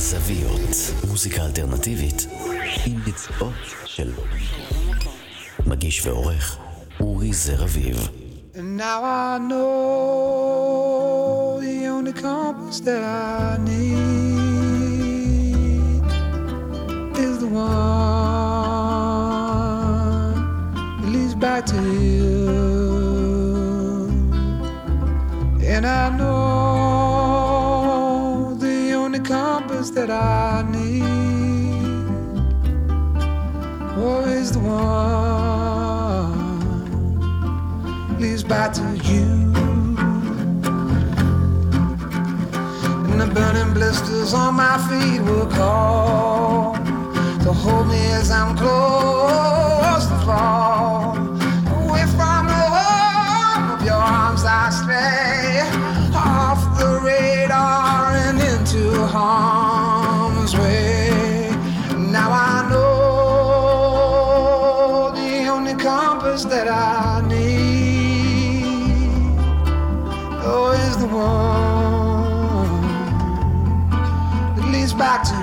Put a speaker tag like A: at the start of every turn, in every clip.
A: בזוויות. מוזיקה אלטרנטיבית עם ביצועות של מגיש ועורך אורי זר אביב.
B: Back to you. That I need is the one leads back to you. And the burning blisters on my feet will call to hold me as I'm close to fall. Away from the home of your arms, I stray off the radar and into harm's back to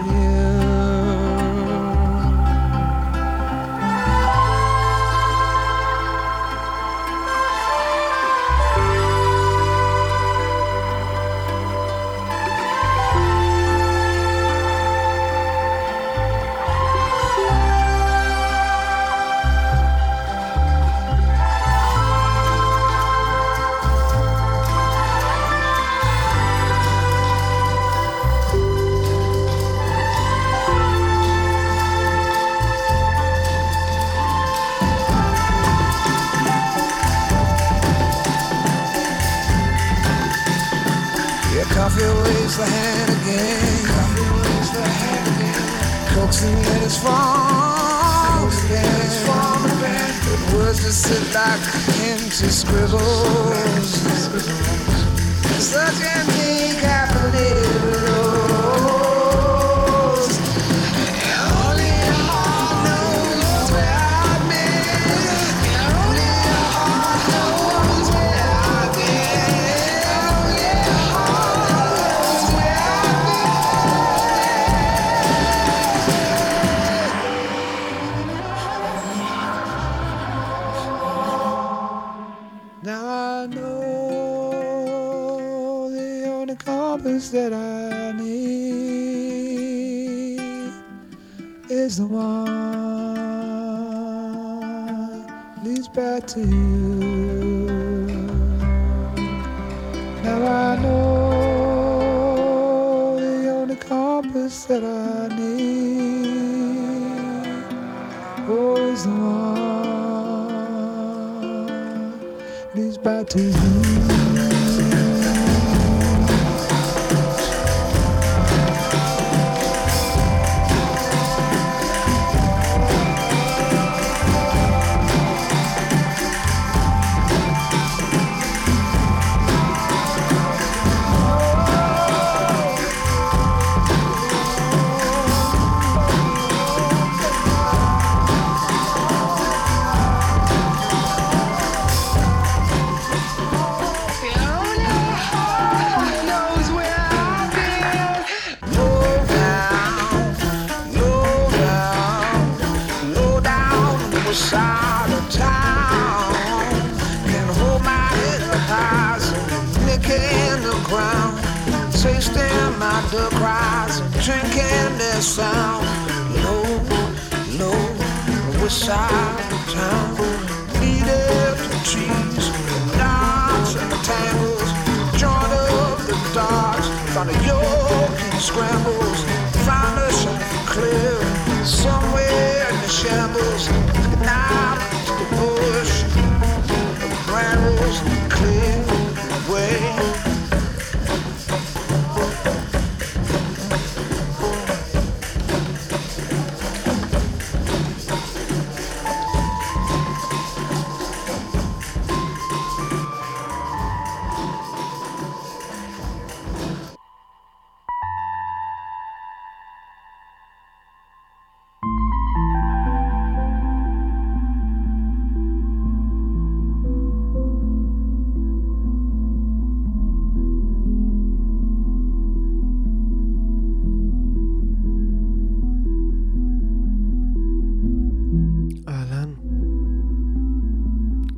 B: to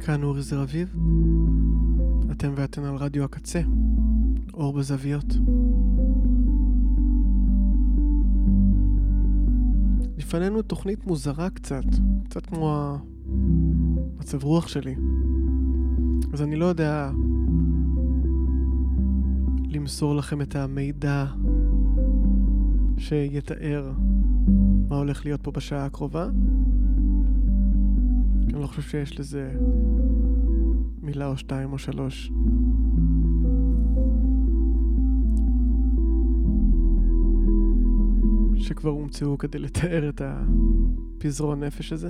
C: כאן אורי זר אביב. אתם ואתן על רדיו הקצה, אור בזוויות. לפנינו תוכנית מוזרה קצת, קצת כמו המצב רוח שלי. אז אני לא יודע למסור לכם את המידע שיתאר מה הולך להיות פה בשעה הקרובה. אני לא חושב שיש לזה מילה או שתיים או שלוש. שכבר הומצאו כדי לתאר את הפזרון נפש הזה.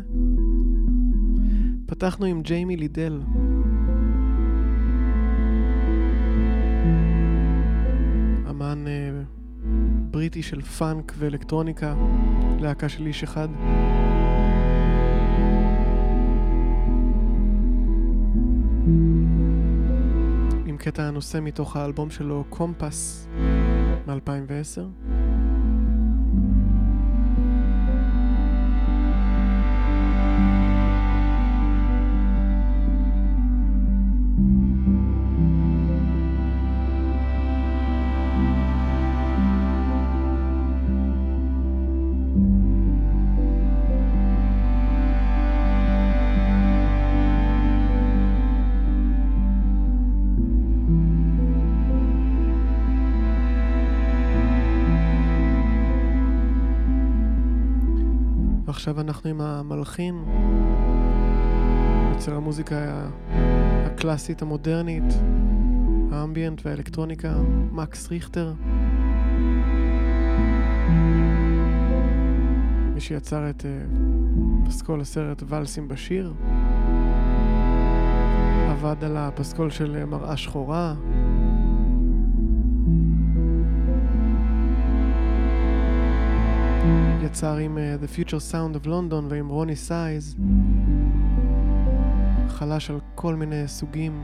C: פתחנו עם ג'יימי לידל. אמן אה, בריטי של פאנק ואלקטרוניקה, להקה של איש אחד. הנושא מתוך האלבום שלו קומפס מ-2010. אנחנו עם המלחין, יוצר המוזיקה הקלאסית המודרנית, האמביאנט והאלקטרוניקה, מקס ריכטר. מי שיצר את uh, פסקול הסרט ואלסים בשיר. עבד על הפסקול של מראה שחורה, יצר עם uh, The Future Sound of London ועם רוני סייז. חלש על כל מיני סוגים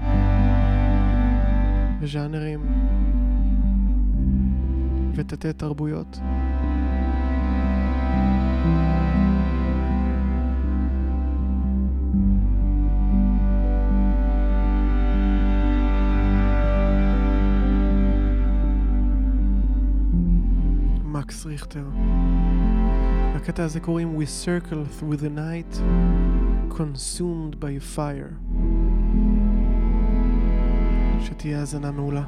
C: וז'אנרים ותתי תרבויות. מקס ריכטר. לקטע הזה קוראים We Circle Through the Night Consumed by Fire. שתהיה האזנה מעולה.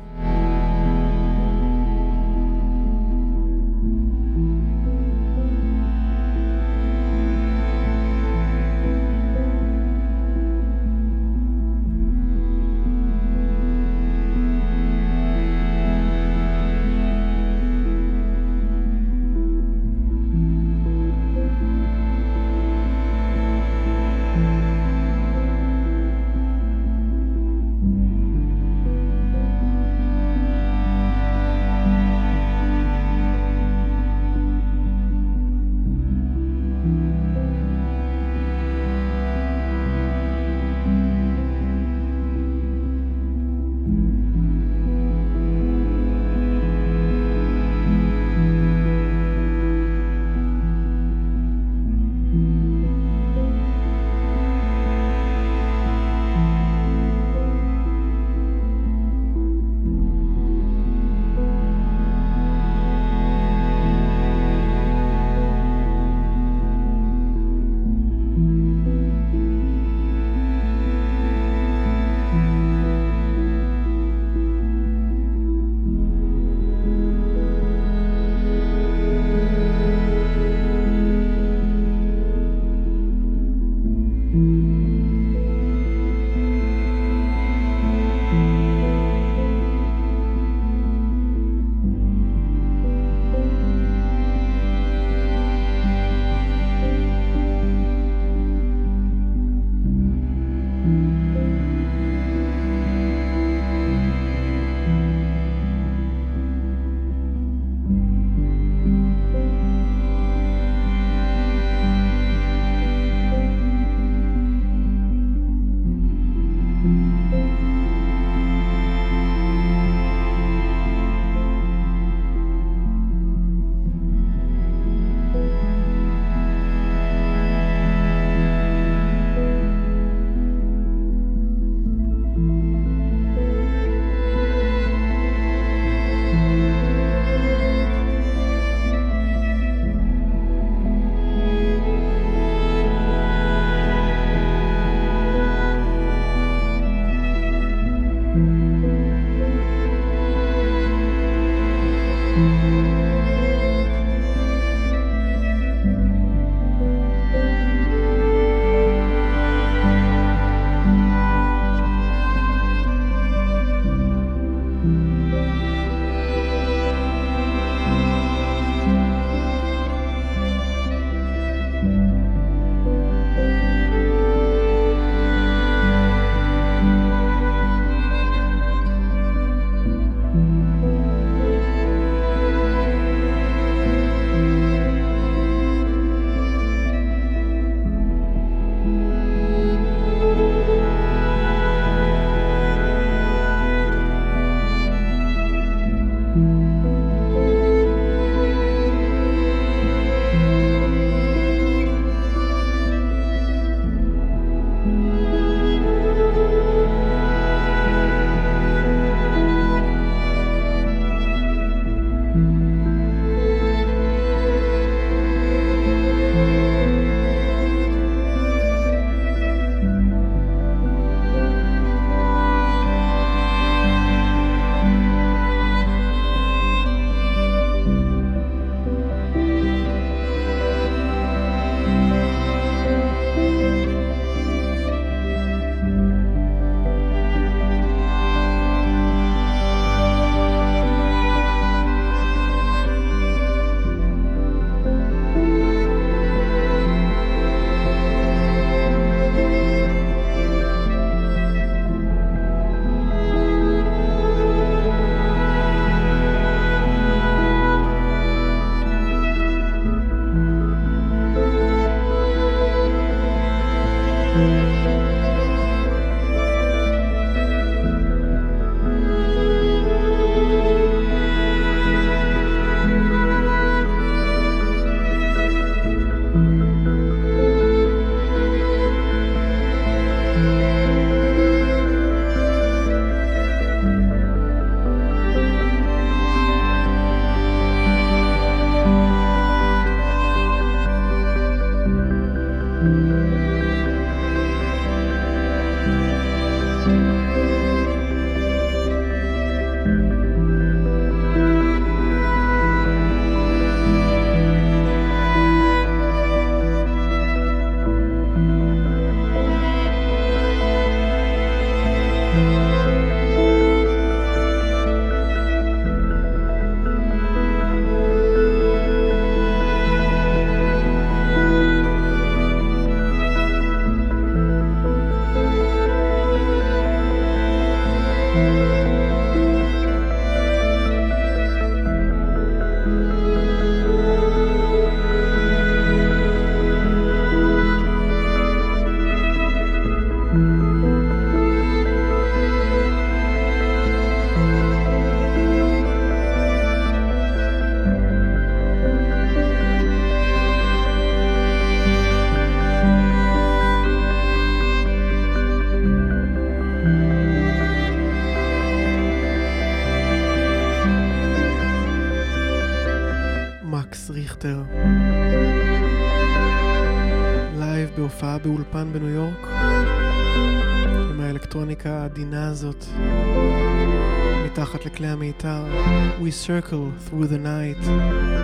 C: המיתר. We circle through the night,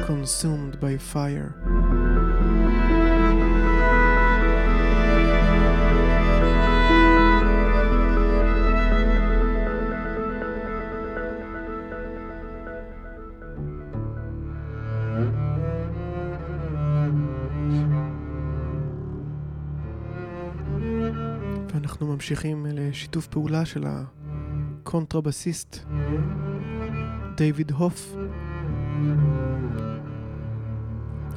C: consumed by fire. ואנחנו ממשיכים לשיתוף פעולה של הקונטרבסיסט דווין הוף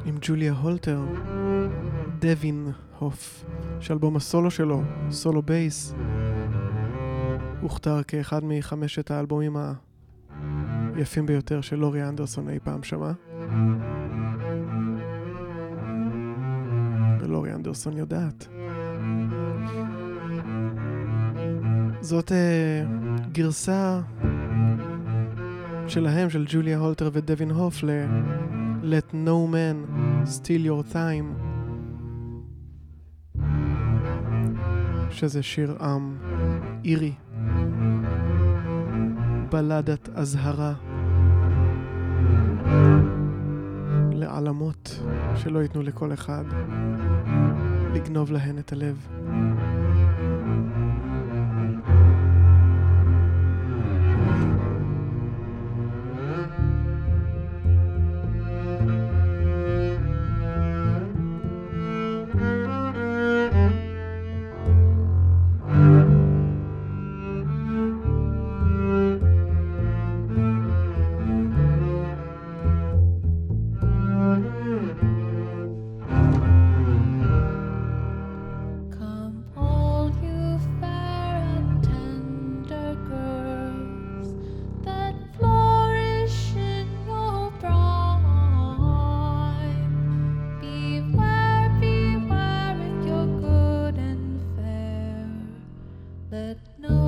C: עם ג'וליה הולטר, דווין הוף, שאלבום הסולו שלו, Solo Bass, הוכתר כאחד מחמשת האלבומים היפים ביותר של לורי אנדרסון אי פעם שמעה. ולורי אנדרסון יודעת. זאת uh, גרסה שלהם, של ג'וליה הולטר ודווין הוף ל-Let No Man Steal Your Time, שזה שיר עם אירי, בלדת אזהרה. נעימות, שלא ייתנו לכל אחד לגנוב להן את הלב.
D: that no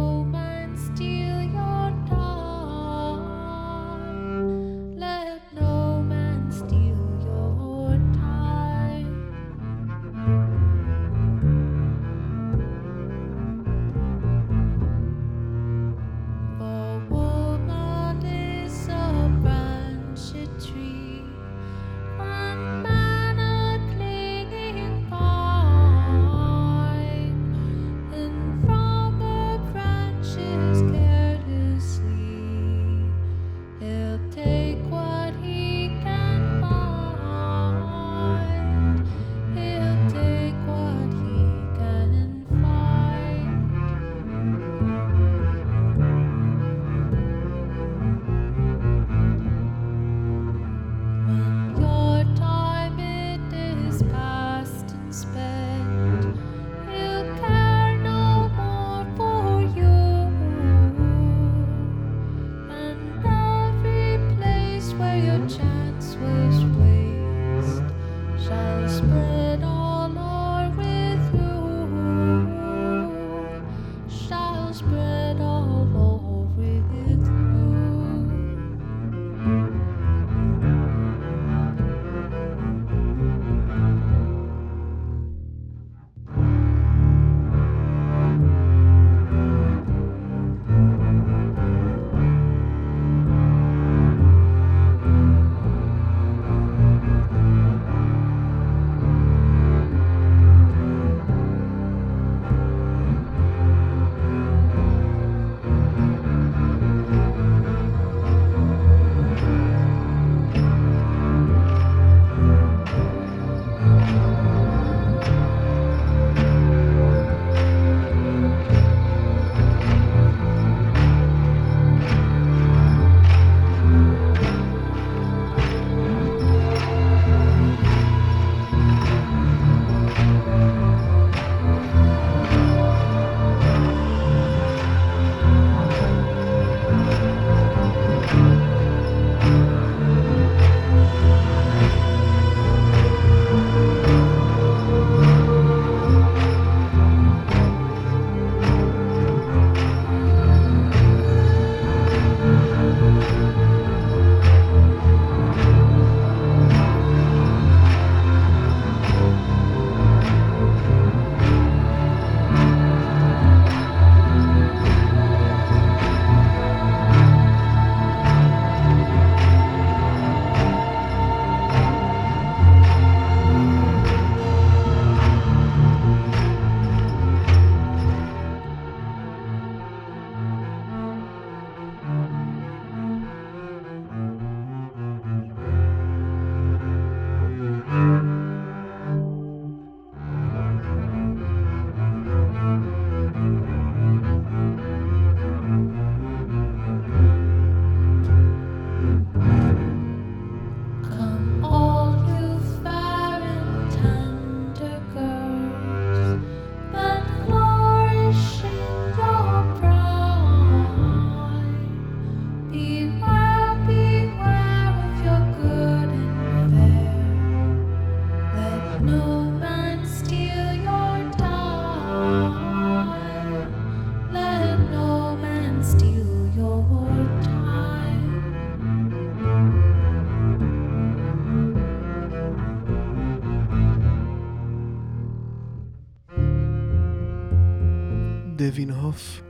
C: הוף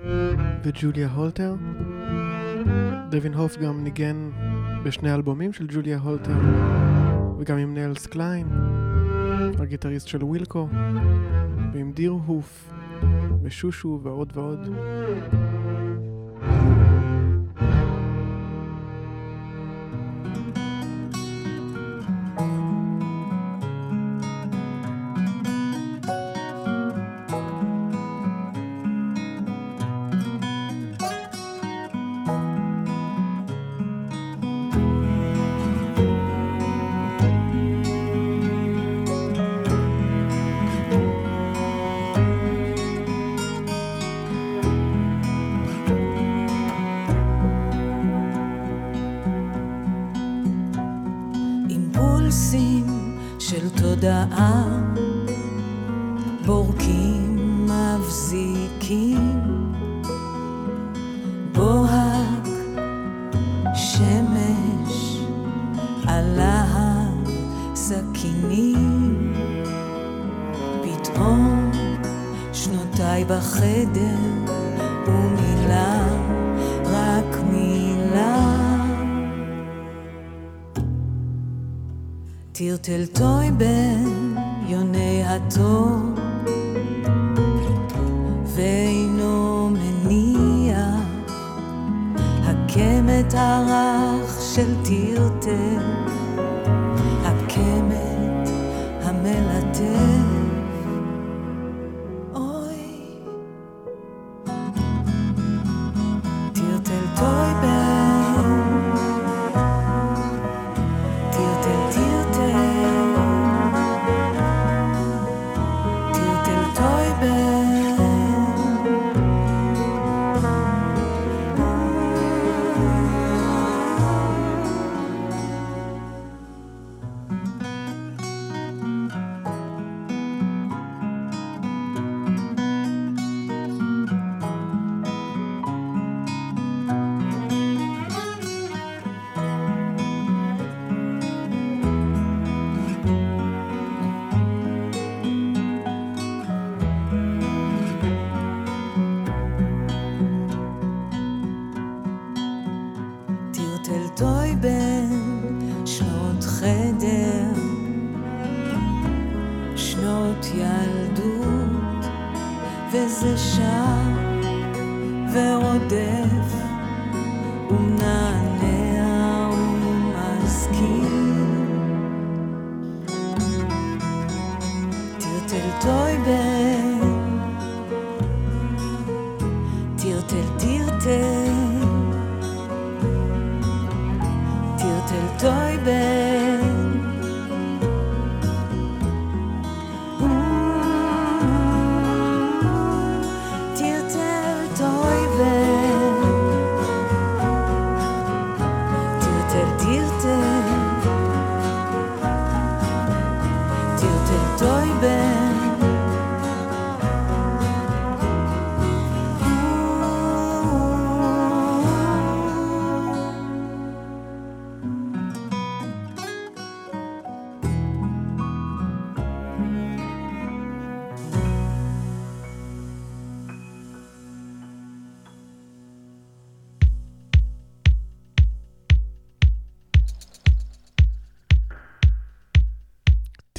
C: וג'וליה הולטר. דווין הוף גם ניגן בשני אלבומים של ג'וליה הולטר,
E: וגם עם נלס קליין, הגיטריסט של ווילקו, ועם דיר הוף, ושושו ועוד ועוד.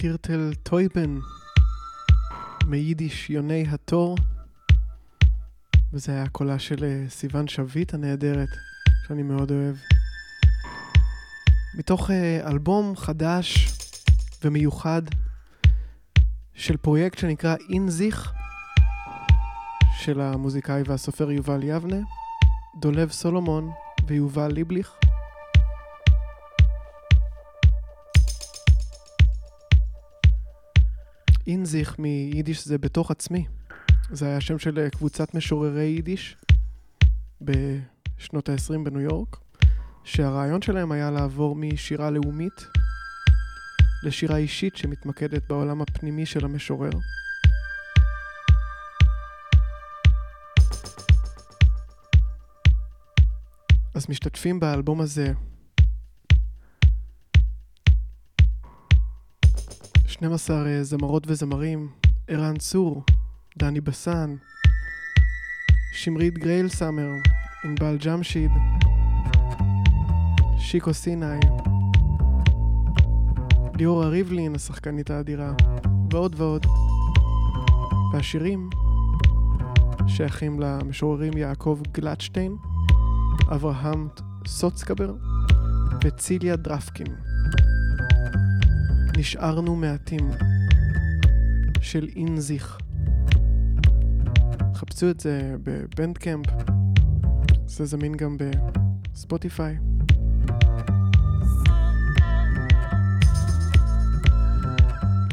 E: טירטל טויבן, מיידיש יוני התור, וזה היה קולה של אה, סיוון שביט הנהדרת, שאני מאוד אוהב. מתוך אה, אלבום חדש ומיוחד של פרויקט שנקרא אינזיך, של המוזיקאי והסופר יובל יבנה, דולב סולומון ויובל ליבליך. אינזיך מיידיש זה בתוך עצמי. זה היה שם של אה, קבוצת משוררי יידיש בשנות ה-20 בניו יורק, שהרעיון שלהם היה לעבור משירה לאומית לשירה אישית שמתמקדת בעולם הפנימי של המשורר. אז משתתפים באלבום הזה 12 אה, זמרות וזמרים, ערן צור, דני בסן, שמרית גרייל סאמר, ענבל ג'משיד, שיקו סיני,
F: ליאורה ריבלין, השחקנית האדירה, ועוד ועוד. והשירים שייכים למשוררים יעקב גלטשטיין, אברהם סוצקבר וציליה דרפקין. נשארנו מעטים של אינזיך. חפשו את זה בבנדקאמפ, זה זמין גם בספוטיפיי.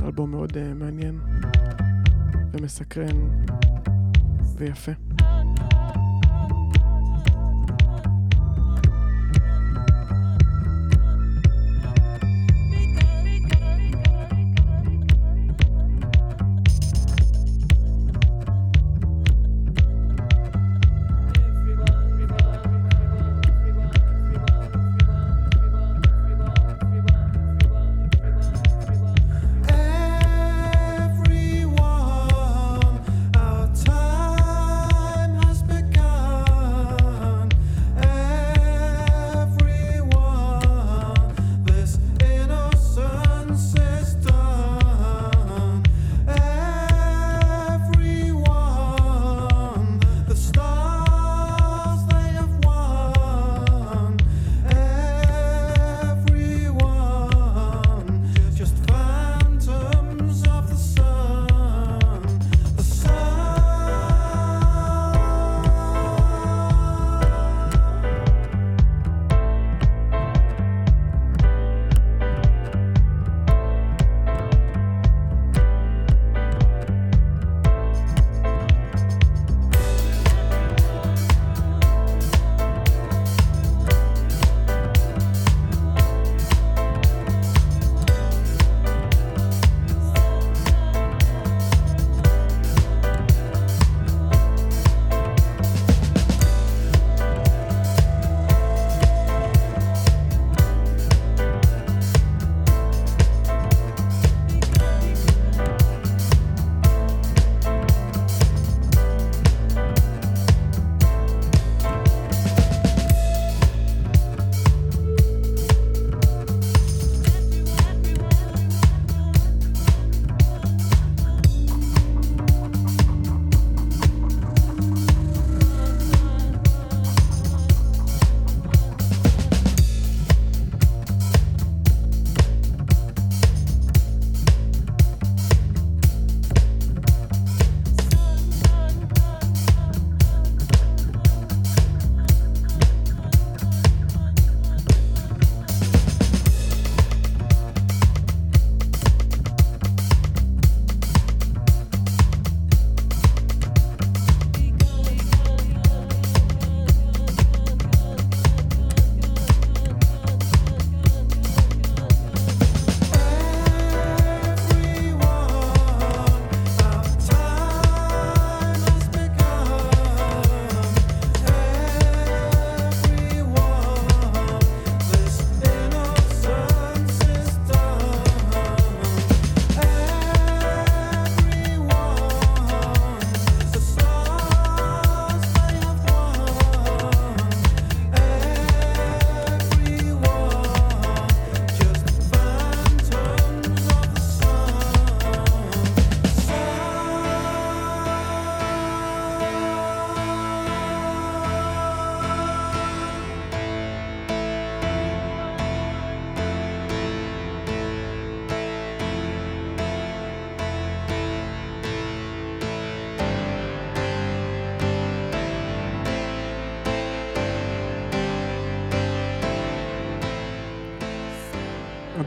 F: אלבום מאוד uh, מעניין ומסקרן ויפה.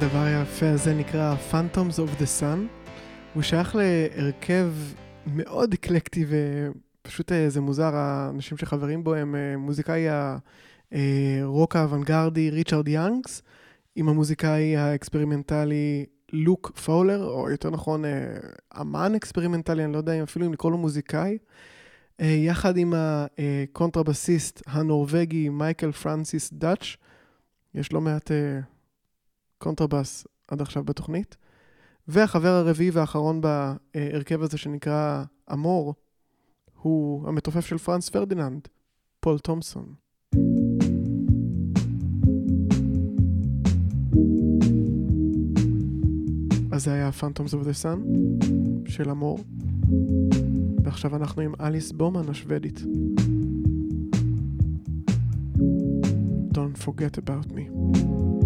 F: הדבר היפה הזה נקרא Phantoms of the Sun. הוא שייך להרכב מאוד אקלקטי ופשוט אה, זה מוזר, האנשים שחברים בו הם אה, מוזיקאי הרוק האוונגרדי ריצ'רד יאנגס, עם המוזיקאי האקספרימנטלי לוק פאולר, או יותר נכון אה, אמן אקספרימנטלי, אני לא יודע אפילו אם לקרוא לו מוזיקאי, יחד עם הקונטרבסיסט הנורבגי מייקל פרנסיס דאץ', יש לא מעט קונטרבס עד עכשיו בתוכנית. והחבר הרביעי והאחרון בהרכב הזה שנקרא אמור, הוא המתופף של פרנץ פרדיננד, פול תומפסון.
G: אז זה היה Phantoms of the Sun של אמור. ועכשיו אנחנו עם אליס בומן השוודית. Don't forget about me.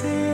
H: see.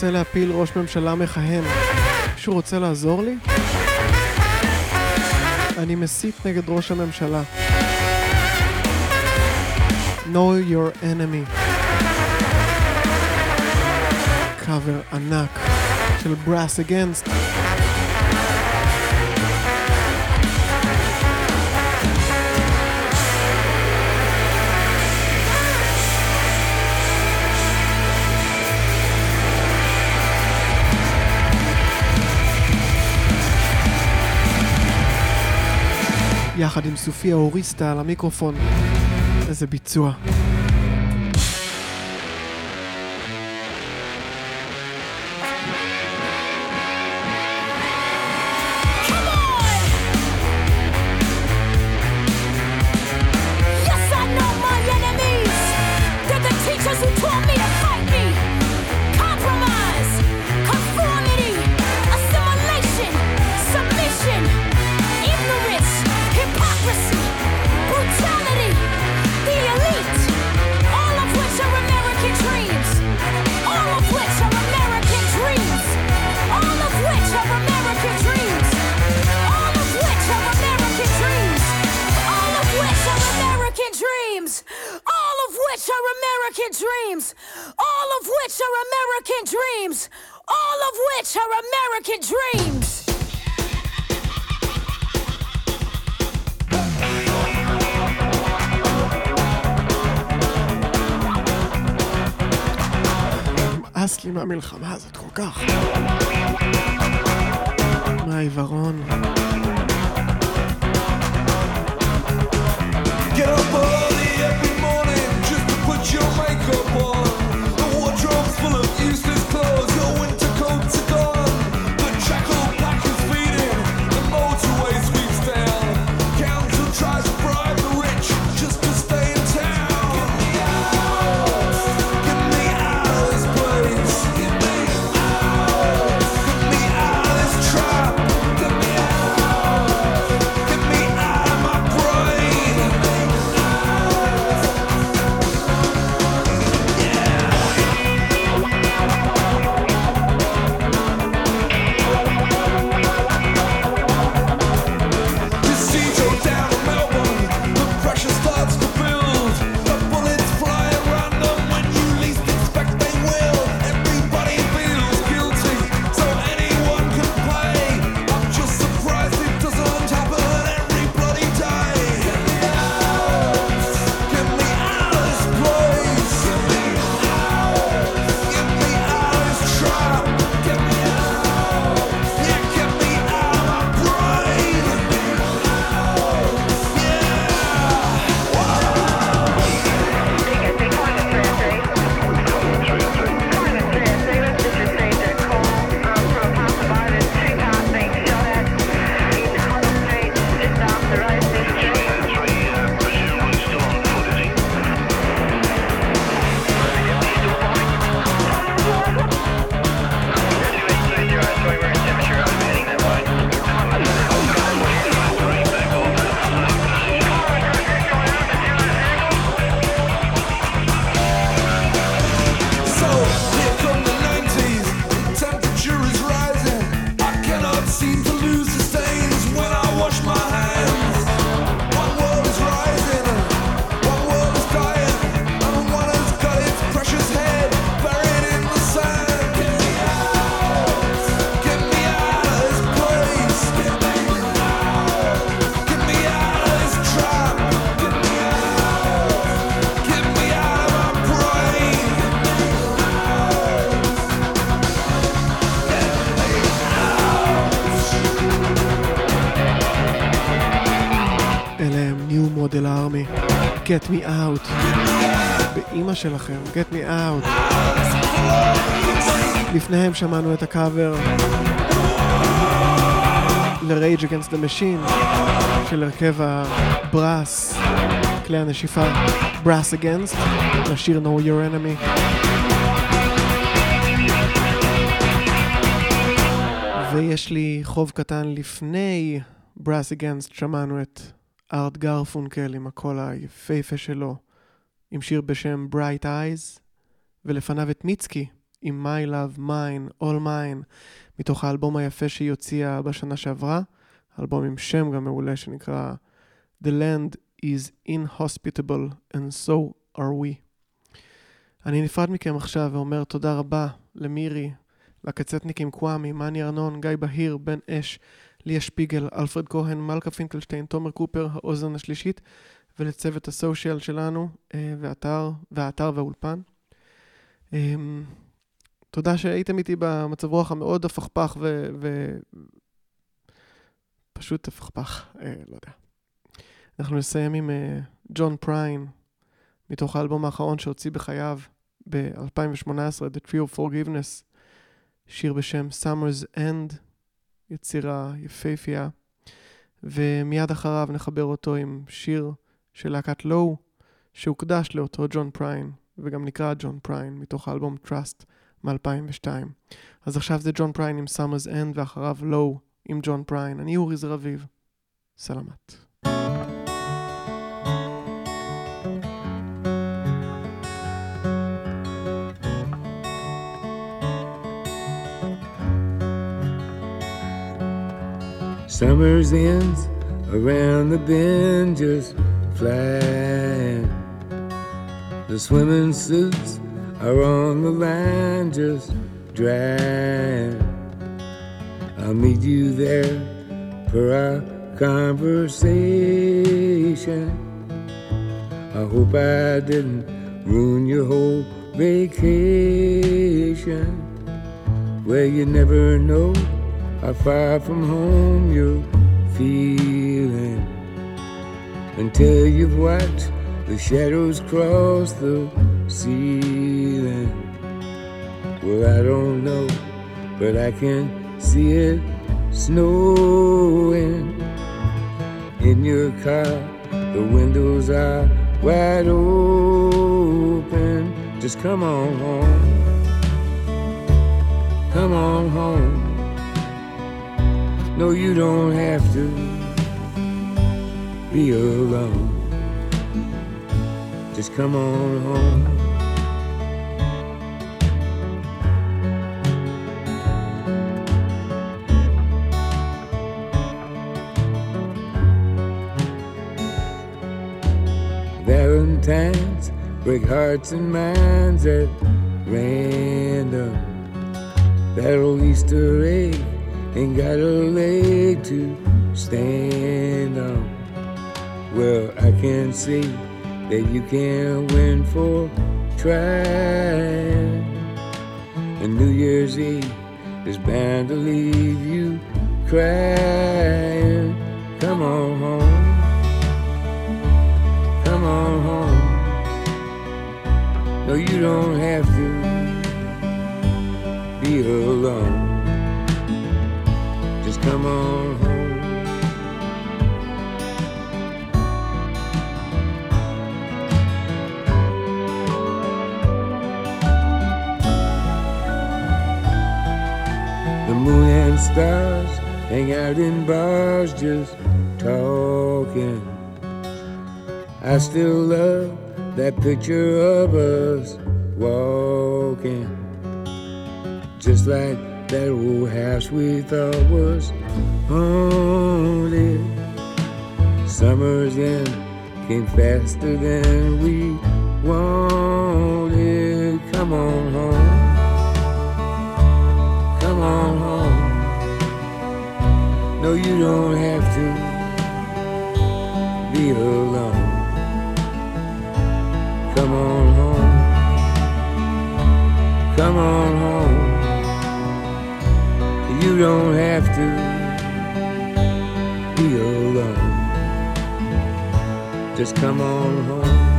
H: רוצה להפיל ראש ממשלה מכהן. מישהו רוצה לעזור לי? אני מסית נגד ראש הממשלה. know your enemy. קאבר ענק של brass against. יחד עם סופיה אוריסטה על המיקרופון. איזה ביצוע.
C: reach her American dreams.
H: נמאס לי מהמלחמה הזאת כל כך. מהעיוורון.
I: Me out.
C: באימא שלכם, Get me out. לפניהם שמענו את הקאבר ל-Rage Against the Machine של הרכב הברס, כלי הנשיפה Brass Against, לשיר Know Your Enemy. ויש לי חוב קטן לפני Brass Against, שמענו את ארט גרפונקל עם הקול היפהפה שלו, עם שיר בשם Bright Eyes, ולפניו את מיצקי עם My Love Mine, All Mine, מתוך האלבום היפה שהיא הוציאה בשנה שעברה, אלבום עם שם גם מעולה שנקרא The Land is Inhospitable and So are we. אני נפרד מכם עכשיו ואומר תודה רבה למירי, לקצטניקים קוואמי, מאני ארנון, גיא בהיר, בן אש, ליה שפיגל, אלפרד כהן, מלכה פינקלשטיין, תומר קופר, האוזן השלישית, ולצוות הסושיאל שלנו, אה, ואתר, והאתר והאולפן. אה, תודה שהייתם איתי במצב רוח המאוד הפכפך ו... ו... פשוט הפכפך, אה, לא יודע. אנחנו נסיים עם אה, ג'ון פריין, מתוך האלבום האחרון שהוציא בחייו ב-2018, The Tree of Forgiveness, שיר בשם Summer's End, יצירה יפהפייה, ומיד אחריו נחבר אותו עם שיר של להקת לואו, שהוקדש לאותו ג'ון פריין, וגם נקרא ג'ון פריין, מתוך האלבום Trust מ-2002. אז עכשיו זה ג'ון פריין עם Summer's End, ואחריו לואו עם ג'ון פריין. אני אורי זר אביב. סלמת.
J: Summer's ends around the bend just flying. The swimming suits are on the line just drying. I'll meet you there for our conversation. I hope I didn't ruin your whole vacation. Well, you never know how far from home you're feeling until you've watched the shadows cross the ceiling. Well, I don't know, but I can see it snowing in your car. The windows are wide open. Just come on home. Come on home. No, you don't have to be alone. Just come on home. Valentines break hearts and minds at random. That old Easter egg ain't got a leg to stand on. Well, I can see that you can't win for trying. And New Year's Eve is bound to leave you crying. Come on home. Come on home. No, you don't have to be alone. Come on home. The moon and stars hang out in bars just talking. I still love that picture of us walking. Just like that old house we thought was haunted. Summer's end came faster than we wanted. Come on home. Come on home. No, you don't have to be alone. Come on home. Come on home. You don't have to be alone.
K: Just come on home.